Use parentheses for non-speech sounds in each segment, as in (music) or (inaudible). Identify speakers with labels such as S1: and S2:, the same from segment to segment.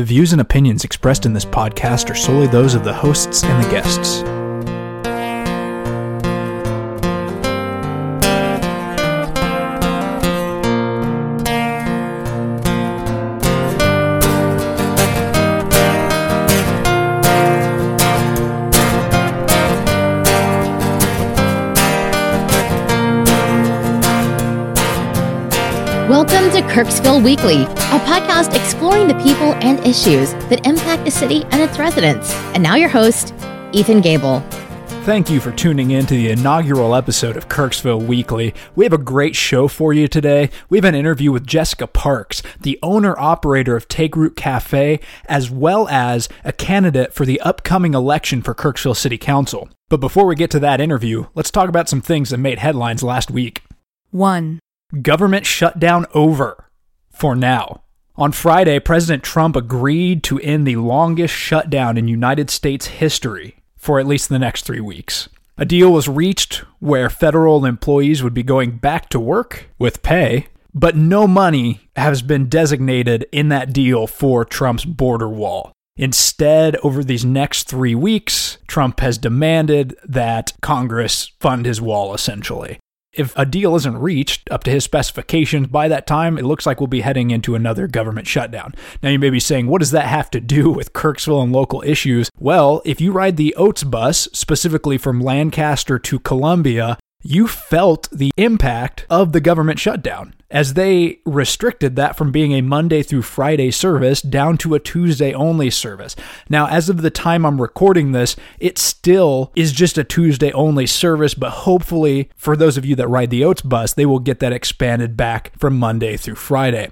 S1: The views and opinions expressed in this podcast are solely those of the hosts and the guests.
S2: Kirksville Weekly, a podcast exploring the people and issues that impact the city and its residents. And now your host, Ethan Gable.
S1: Thank you for tuning in to the inaugural episode of Kirksville Weekly. We have a great show for you today. We have an interview with Jessica Parks, the owner operator of Take Root Cafe, as well as a candidate for the upcoming election for Kirksville City Council. But before we get to that interview, let's talk about some things that made headlines last week.
S3: 1.
S1: Government shutdown over for now. On Friday, President Trump agreed to end the longest shutdown in United States history for at least the next three weeks. A deal was reached where federal employees would be going back to work with pay, but no money has been designated in that deal for Trump's border wall. Instead, over these next three weeks, Trump has demanded that Congress fund his wall essentially. If a deal isn't reached up to his specifications by that time, it looks like we'll be heading into another government shutdown. Now, you may be saying, what does that have to do with Kirksville and local issues? Well, if you ride the Oats bus, specifically from Lancaster to Columbia, you felt the impact of the government shutdown as they restricted that from being a Monday through Friday service down to a Tuesday only service. Now, as of the time I'm recording this, it still is just a Tuesday only service, but hopefully for those of you that ride the Oats bus, they will get that expanded back from Monday through Friday.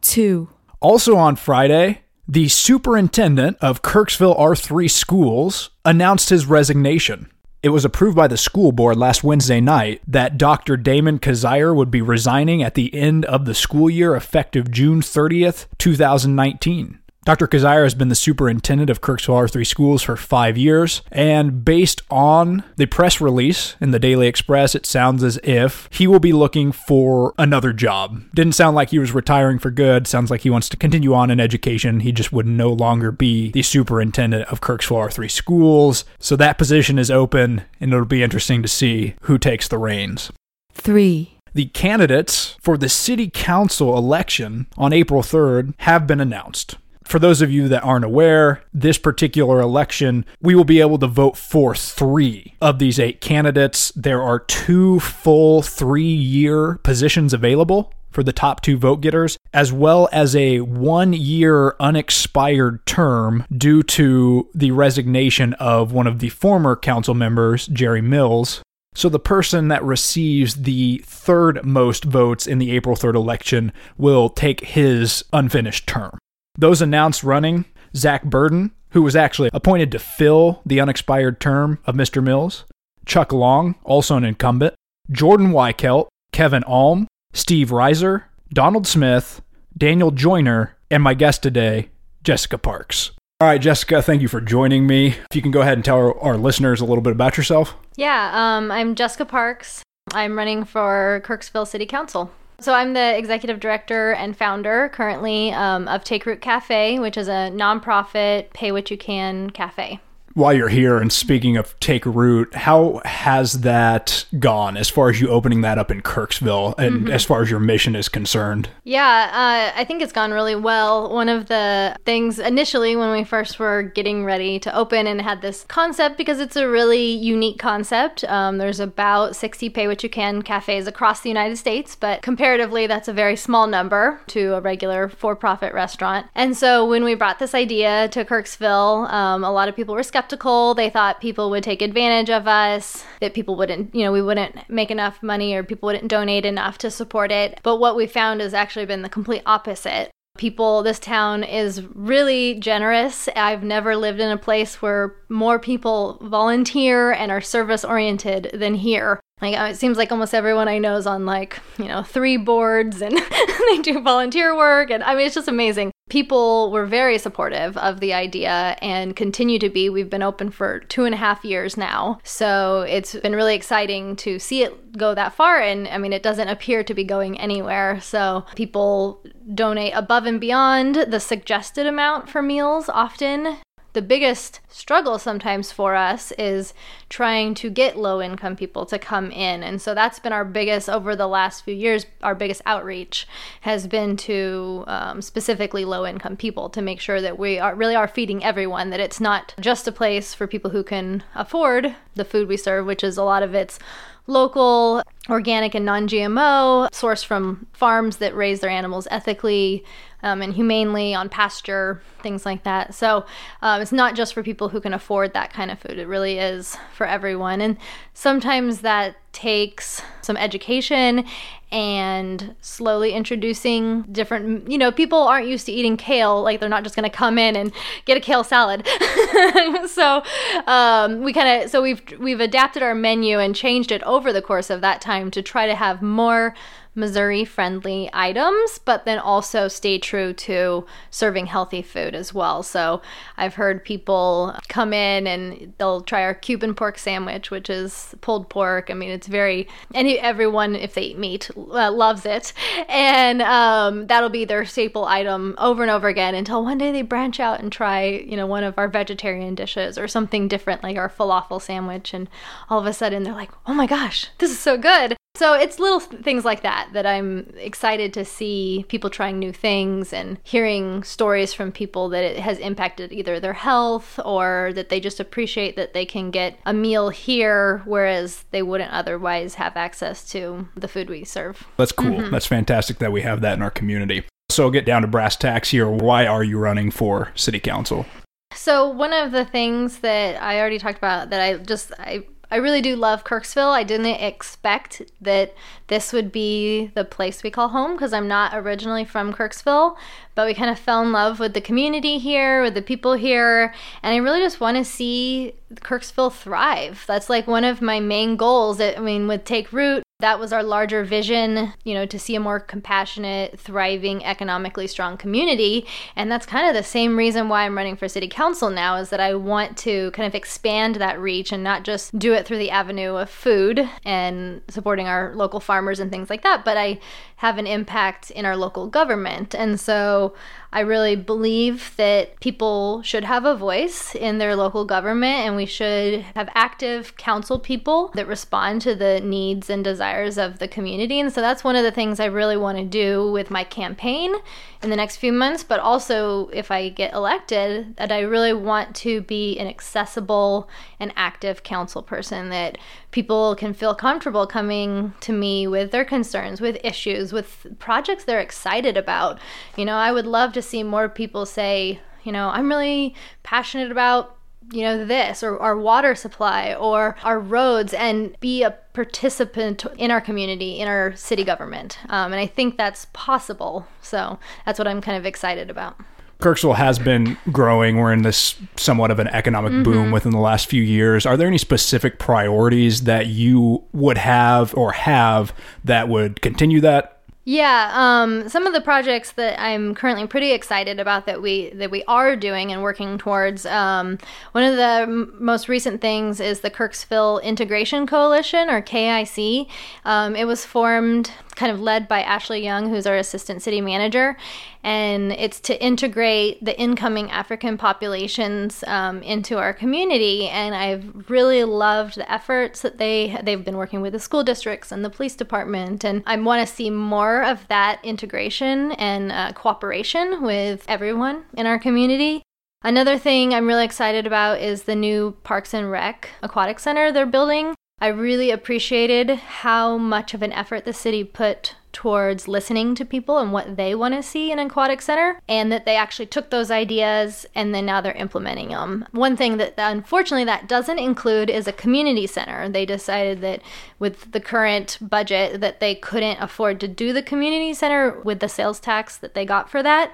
S3: 2.
S1: Also on Friday, the superintendent of Kirksville R3 schools announced his resignation. It was approved by the school board last Wednesday night that Dr. Damon Kizzire would be resigning at the end of the school year effective June 30th, 2019. Dr. Kizzire has been the superintendent of Kirksville R3 schools for five years, and based on the press release in the Daily Express, it sounds as if he will be looking for another job. Didn't sound like he was retiring for good. Sounds like he wants to continue on in education. He just would no longer be the superintendent of Kirksville R3 schools. So that position is open, and it'll be interesting to see who takes the reins.
S3: 3.
S1: The candidates for the city council election on April 3rd have been announced. For those of you that aren't aware, this particular election, we will be able to vote for three of these eight candidates. There are two full three year positions available for the top two vote getters, as well as a one year unexpired term due to the resignation of one of the former council members, Jerry Mills. So the person that receives the third most votes in the April 3rd election will take his unfinished term. Those announced running Zach Burden, who was actually appointed to fill the unexpired term of Mr. Mills, Chuck Long, also an incumbent, Jordan Weichelt, Kevin Alm, Steve Reiser, Donald Smith, Daniel Joyner, and my guest today, Jessica Parks. All right, Jessica, thank you for joining me. If you can go ahead and tell our, our listeners a little bit about yourself.
S4: Yeah, um, I'm Jessica Parks. I'm running for Kirksville City Council. So I'm the executive director and founder currently um, of Take Root Cafe, which is a nonprofit pay what you can cafe.
S1: While you're here and speaking of Take Root, how has that gone as far as you opening that up in Kirksville and
S4: Mm-hmm.
S1: as far as your mission is concerned?
S4: Yeah, uh, I think it's gone really well. One of the things initially when we first were getting ready to open and had this concept, because it's a really unique concept, um, there's about 60 pay what you can cafes across the United States, but comparatively, that's a very small number to a regular for profit restaurant. And so when we brought this idea to Kirksville, um, a lot of people were skeptical. They thought people would take advantage of us, that people wouldn't, you know, we wouldn't make enough money or people wouldn't donate enough to support it. But what we found has actually been the complete opposite. People, this town is really generous. I've never lived in a place where more people volunteer and are service oriented than here. Like uh, it seems like almost everyone I know is on like, you know, three boards and (laughs) they do volunteer work and I mean it's just amazing. People were very supportive of the idea and continue to be. We've been open for two and a half years now. So it's been really exciting to see it go that far. And I mean, it doesn't appear to be going anywhere. So people donate above and beyond the suggested amount for meals often the biggest struggle sometimes for us is trying to get low income people to come in. And so that's been our biggest, over the last few years, our biggest outreach has been to um, specifically low income people to make sure that we are really are feeding everyone, that it's not just a place for people who can afford the food we serve, which is a lot of it's local, organic, and non GMO, sourced from farms that raise their animals ethically um, and humanely on pasture, things like that. So um, it's not just for people who can afford that kind of food, it really is for everyone. And sometimes that takes some education and slowly introducing different you know people aren't used to eating kale like they're not just going to come in and get a kale salad (laughs) so um, we kind of so we've we've adapted our menu and changed it over the course of that time to try to have more Missouri friendly items, but then also stay true to serving healthy food as well. So I've heard people come in and they'll try our Cuban pork sandwich, which is pulled pork. I mean, it's very, any everyone, if they eat meat, uh, loves it. And um, that'll be their staple item over and over again until one day they branch out and try, you know, one of our vegetarian dishes or something different like our falafel sandwich. And all of a sudden they're like, oh my gosh, this is so good. So it's little things like that that I'm excited to see people trying new things and hearing stories from people that it has impacted either their health or that they just appreciate that they can get a meal here whereas they wouldn't otherwise have access to the food we serve.
S1: That's cool. Mm-hmm. That's fantastic that we have that in our community. So get down to brass tacks here. Why are you running for city council?
S4: So one of the things that I already talked about that I just I I really do love Kirksville. I didn't expect that this would be the place we call home because I'm not originally from Kirksville, but we kind of fell in love with the community here, with the people here, and I really just want to see Kirksville thrive. That's like one of my main goals. I mean, with Take Root, that was our larger vision, you know, to see a more compassionate, thriving, economically strong community. And that's kind of the same reason why I'm running for city council now is that I want to kind of expand that reach and not just do it through the avenue of food and supporting our local farmers and things like that, but I have an impact in our local government. And so I really believe that people should have a voice in their local government and we should have active council people that respond to the needs and desires of the community. And so that's one of the things I really want to do with my campaign in the next few months, but also if I get elected, that I really want to be an accessible and active council person that people can feel comfortable coming to me with their concerns, with issues, with projects they're excited about. You know, I would love to see more people say, you know, I'm really passionate about you know this or our water supply or our roads and be a participant in our community in our city government um, and i think that's possible so that's what i'm kind of excited about
S1: Kirksville has been growing. We're in this somewhat of an economic mm-hmm. boom within the last few years. Are there any specific priorities that you would have or have that would continue that
S4: yeah, um, some of the projects that I'm currently pretty excited about that we that we are doing and working towards. Um, one of the m- most recent things is the Kirksville Integration Coalition, or KIC. Um, it was formed kind of led by Ashley Young, who's our assistant city manager, and it's to integrate the incoming African populations um, into our community. And I've really loved the efforts that they they've been working with the school districts and the police department, and I want to see more of that integration and uh, cooperation with everyone in our community. Another thing I'm really excited about is the new Parks and Rec Aquatic Center they're building. I really appreciated how much of an effort the city put towards listening to people and what they want to see in an aquatic center, and that they actually took those ideas and then now they're implementing them. One thing that unfortunately that doesn't include is a community center. They decided that with the current budget that they couldn't afford to do the community center with the sales tax that they got for that.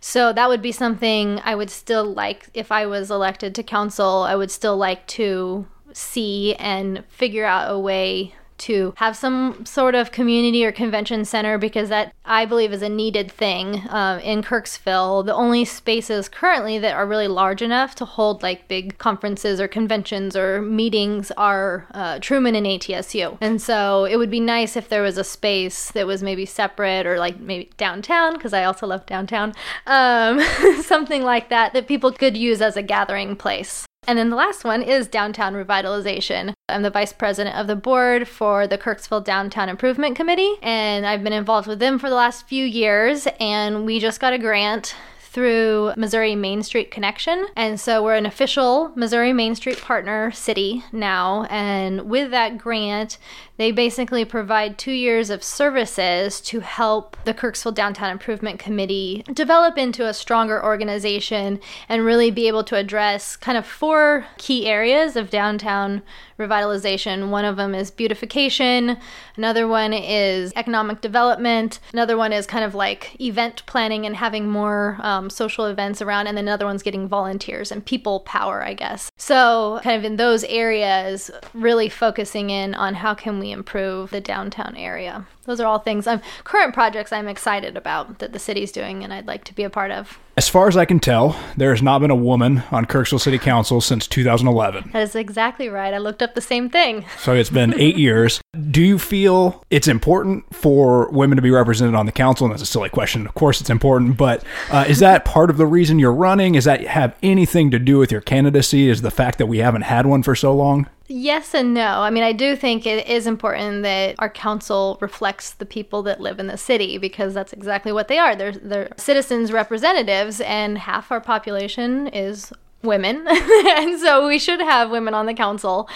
S4: So that would be something I would still like if I was elected to council. I would still like to see and figure out a way to have some sort of community or convention center because that I believe is a needed thing um, in Kirksville. The only spaces currently that are really large enough to hold like big conferences or conventions or meetings are uh, Truman and ATSU. And so it would be nice if there was a space that was maybe separate or like maybe downtown because I also love downtown. Um, (laughs) something like that that people could use as a gathering place. And then the last one is downtown revitalization. I'm the vice president of the board for the Kirksville Downtown Improvement Committee, and I've been involved with them for the last few years. And we just got a grant through Missouri Main Street Connection. And so we're an official Missouri Main Street partner city now. And with that grant, they basically provide two years of services to help the Kirksville Downtown Improvement Committee develop into a stronger organization and really be able to address kind of four key areas of downtown revitalization. One of them is beautification, another one is economic development, another one is kind of like event planning and having more um, Um, social events around, and then another one's getting volunteers and people power, I guess. So, kind of in those areas, really focusing in on how can we improve the downtown area. Those are all things I'm current projects I'm excited about that the city's doing and I'd like to be a part of.
S1: As far as I can tell, there has not been a woman on Kirksville City Council since 2011.
S4: That is exactly right. I looked up the same thing. (laughs)
S1: So it's been eight years. Do you feel it's important for women to be represented on the council? And that's a silly question. Of course, it's important, but uh, is that part of the reason you're running? Is that have anything to do with your candidacy? Is the fact that we haven't had one for so long?
S4: Yes and no. I mean, I do think it is important that our council reflects the people that live in the city because that's exactly what they are. They're, they're citizens' representatives, and half our population is women. (laughs) and so we should have women on the council.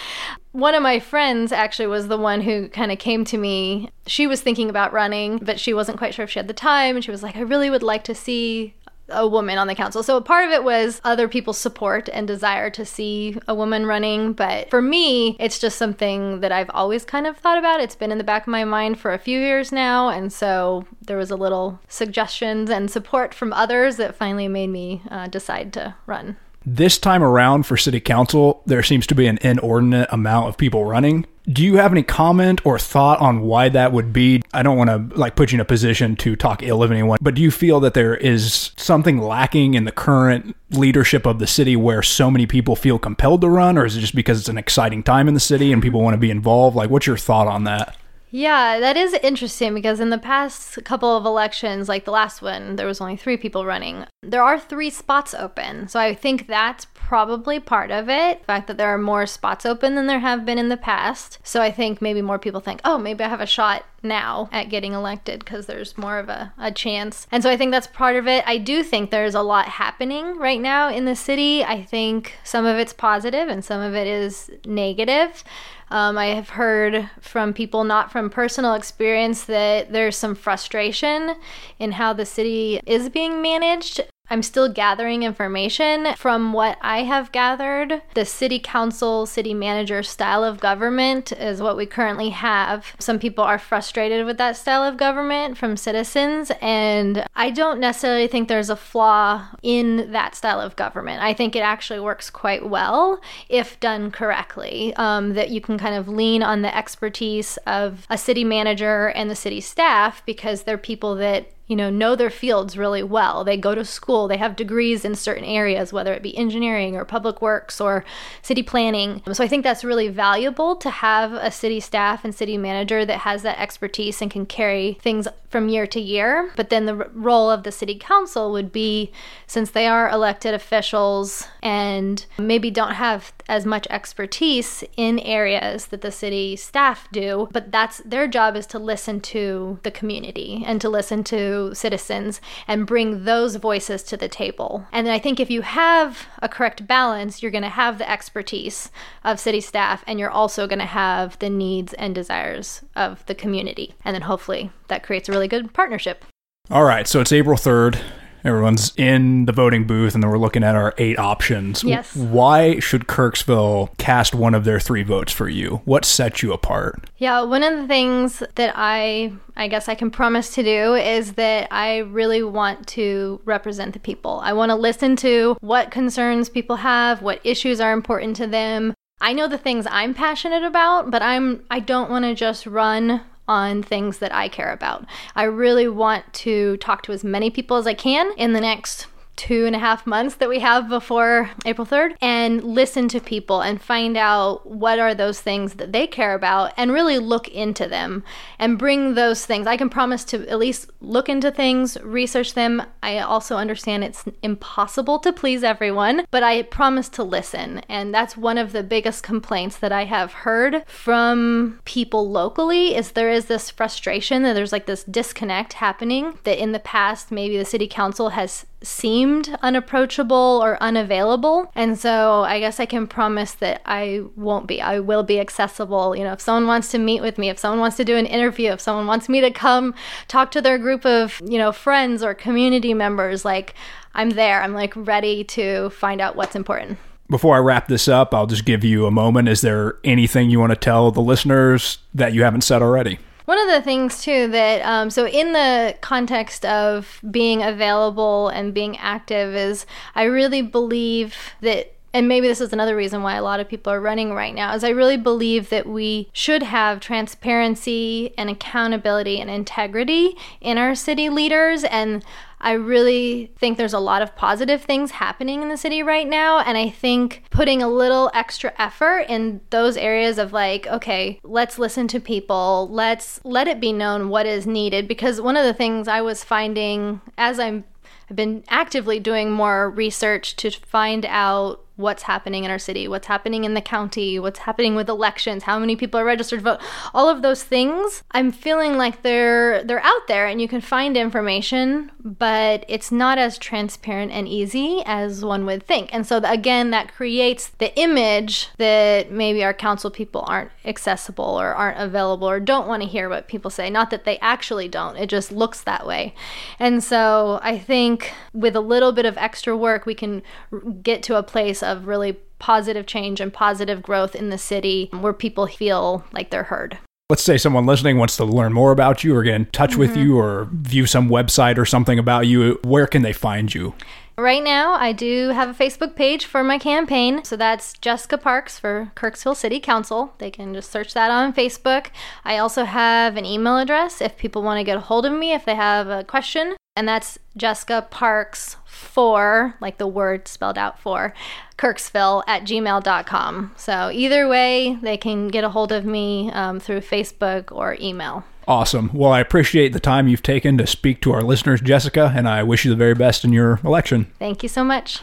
S4: One of my friends actually was the one who kind of came to me. She was thinking about running, but she wasn't quite sure if she had the time. And she was like, I really would like to see a woman on the council. So a part of it was other people's support and desire to see a woman running. But for me, it's just something that I've always kind of thought about. It's been in the back of my mind for a few years now. And so there was a little suggestions and support from others that finally made me uh, decide to run.
S1: This time around for city council, there seems to be an inordinate amount of people running. Do you have any comment or thought on why that would be? I don't want to like put you in a position to talk ill of anyone, but do you feel that there is something lacking in the current leadership of the city where so many people feel compelled to run or is it just because it's an exciting time in the city and people want to be involved? Like what's your thought on that?
S4: Yeah, that is interesting because in the past couple of elections, like the last one, there was only three people running. There are three spots open. So I think that's probably part of it. The fact that there are more spots open than there have been in the past. So I think maybe more people think, oh, maybe I have a shot now at getting elected because there's more of a, a chance. And so I think that's part of it. I do think there's a lot happening right now in the city. I think some of it's positive and some of it is negative. Um, I have heard from people, not from personal experience, that there's some frustration in how the city is being managed. I'm still gathering information. From what I have gathered, the city council, city manager style of government is what we currently have. Some people are frustrated with that style of government from citizens, and I don't necessarily think there's a flaw in that style of government. I think it actually works quite well if done correctly. Um, that you can kind of lean on the expertise of a city manager and the city staff because they're people that you know, know their fields really well. They go to school, they have degrees in certain areas, whether it be engineering or public works or city planning. So I think that's really valuable to have a city staff and city manager that has that expertise and can carry things from year to year. But then the role of the city council would be since they are elected officials and maybe don't have as much expertise in areas that the city staff do, but that's their job is to listen to the community and to listen to citizens and bring those voices to the table. And then I think if you have a correct balance, you're going to have the expertise of city staff and you're also going to have the needs and desires of the community. And then hopefully that creates a really good partnership.
S1: All right, so it's April 3rd. Everyone's in the voting booth, and then we're looking at our eight options.
S4: Yes.
S1: Why should Kirksville cast one of their three votes for you? What sets you apart?
S4: Yeah, one of the things that I I guess I can promise to do is that I really want to represent the people. I want to listen to what concerns people have, what issues are important to them, I know the things I'm passionate about, but I'm I don't want to just run on things that I care about. I really want to talk to as many people as I can in the next two and a half months that we have before April 3rd and listen to people and find out what are those things that they care about and really look into them and bring those things. I can promise to at least look into things, research them. I also understand it's impossible to please everyone, but I promise to listen. And that's one of the biggest complaints that I have heard from people locally is there is this frustration that there's like this disconnect happening that in the past maybe the city council has seemed unapproachable or unavailable. And so I guess I can promise that I won't be. I will be accessible. You know, if someone wants to meet with me, if someone wants to do an interview, if someone wants me to come talk to their group of, you know, friends or community members, like I'm there. I'm like ready to find out what's important.
S1: Before I wrap this up, I'll just give you a moment. Is there anything you want to tell the listeners that you haven't said already?
S4: One of the things, too, that, um, so in the context of being available and being active, is I really believe that and maybe this is another reason why a lot of people are running right now is i really believe that we should have transparency and accountability and integrity in our city leaders and I really think there's a lot of positive things happening in the city right now. And I think putting a little extra effort in those areas of like, okay, let's listen to people, let's let it be known what is needed. Because one of the things I was finding as I'm I've been actively doing more research to find out what's happening in our city, what's happening in the county, what's happening with elections, how many people are registered to vote, all of those things. I'm feeling like they're they're out there and you can find information, but it's not as transparent and easy as one would think. And so again, that creates the image that maybe our council people aren't accessible or aren't available or don't want to hear what people say. Not that they actually don't. It just looks that way. And so I think with a little bit of extra work we can get to a place of really positive change and positive growth in the city where people feel like they're heard.
S1: Let's say someone listening wants to learn more about you or get in touch mm-hmm. with you or view some website or something about you. Where can they find you?
S4: Right now, I do have a Facebook page for my campaign. So that's Jessica Parks for Kirksville City Council. They can just search that on Facebook. I also have an email address if people want to get a hold of me if they have a question. And that's Jessica Parks for, like the word spelled out for, Kirksville at gmail.com. So either way, they can get a hold of me um, through Facebook or email.
S1: Awesome. Well, I appreciate the time you've taken to speak to our listeners, Jessica, and I wish you the very best in your election.
S4: Thank you so much.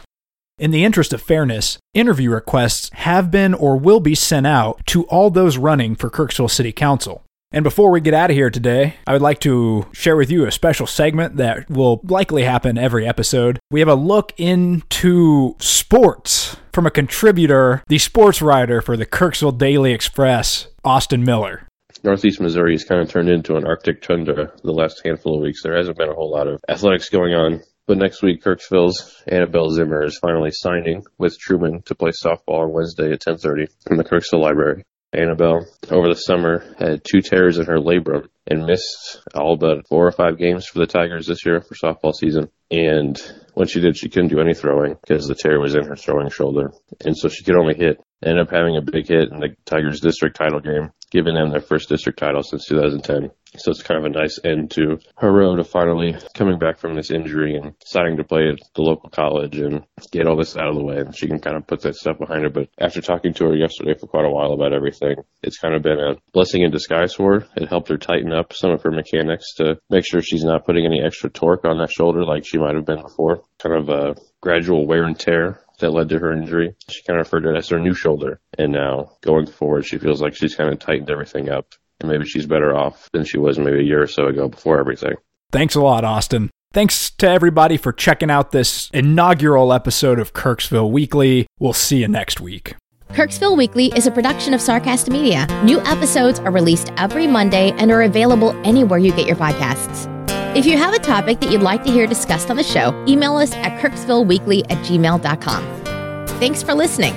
S1: In the interest of fairness, interview requests have been or will be sent out to all those running for Kirksville City Council. And before we get out of here today, I would like to share with you a special segment that will likely happen every episode. We have a look into sports from a contributor, the sports writer for the Kirksville Daily Express, Austin Miller.
S5: Northeast Missouri has kind of turned into an Arctic tundra the last handful of weeks. There hasn't been a whole lot of athletics going on. But next week, Kirksville's Annabelle Zimmer is finally signing with Truman to play softball on Wednesday at 10:30 in the Kirksville Library. Annabelle, over the summer, had two tears in her labrum and missed all but four or five games for the Tigers this year for softball season. And when she did, she couldn't do any throwing because the tear was in her throwing shoulder. And so she could only hit. Ended up having a big hit in the Tigers district title game, giving them their first district title since 2010. So it's kind of a nice end to her road of finally coming back from this injury and deciding to play at the local college and get all this out of the way. And she can kind of put that stuff behind her. But after talking to her yesterday for quite a while about everything, it's kind of been a blessing in disguise for her. It helped her tighten up some of her mechanics to make sure she's not putting any extra torque on that shoulder like she might have been before. Kind of a gradual wear and tear that led to her injury. She kind of referred to it as her new shoulder. And now going forward, she feels like she's kind of tightened everything up and maybe she's better off than she was maybe a year or so ago before everything.
S1: Thanks a lot, Austin. Thanks to everybody for checking out this inaugural episode of Kirksville Weekly. We'll see you next week.
S2: Kirksville Weekly is a production of Sarcast Media. New episodes are released every Monday and are available anywhere you get your podcasts. If you have a topic that you'd like to hear discussed on the show, email us at kirksvilleweekly at gmail.com. Thanks for listening.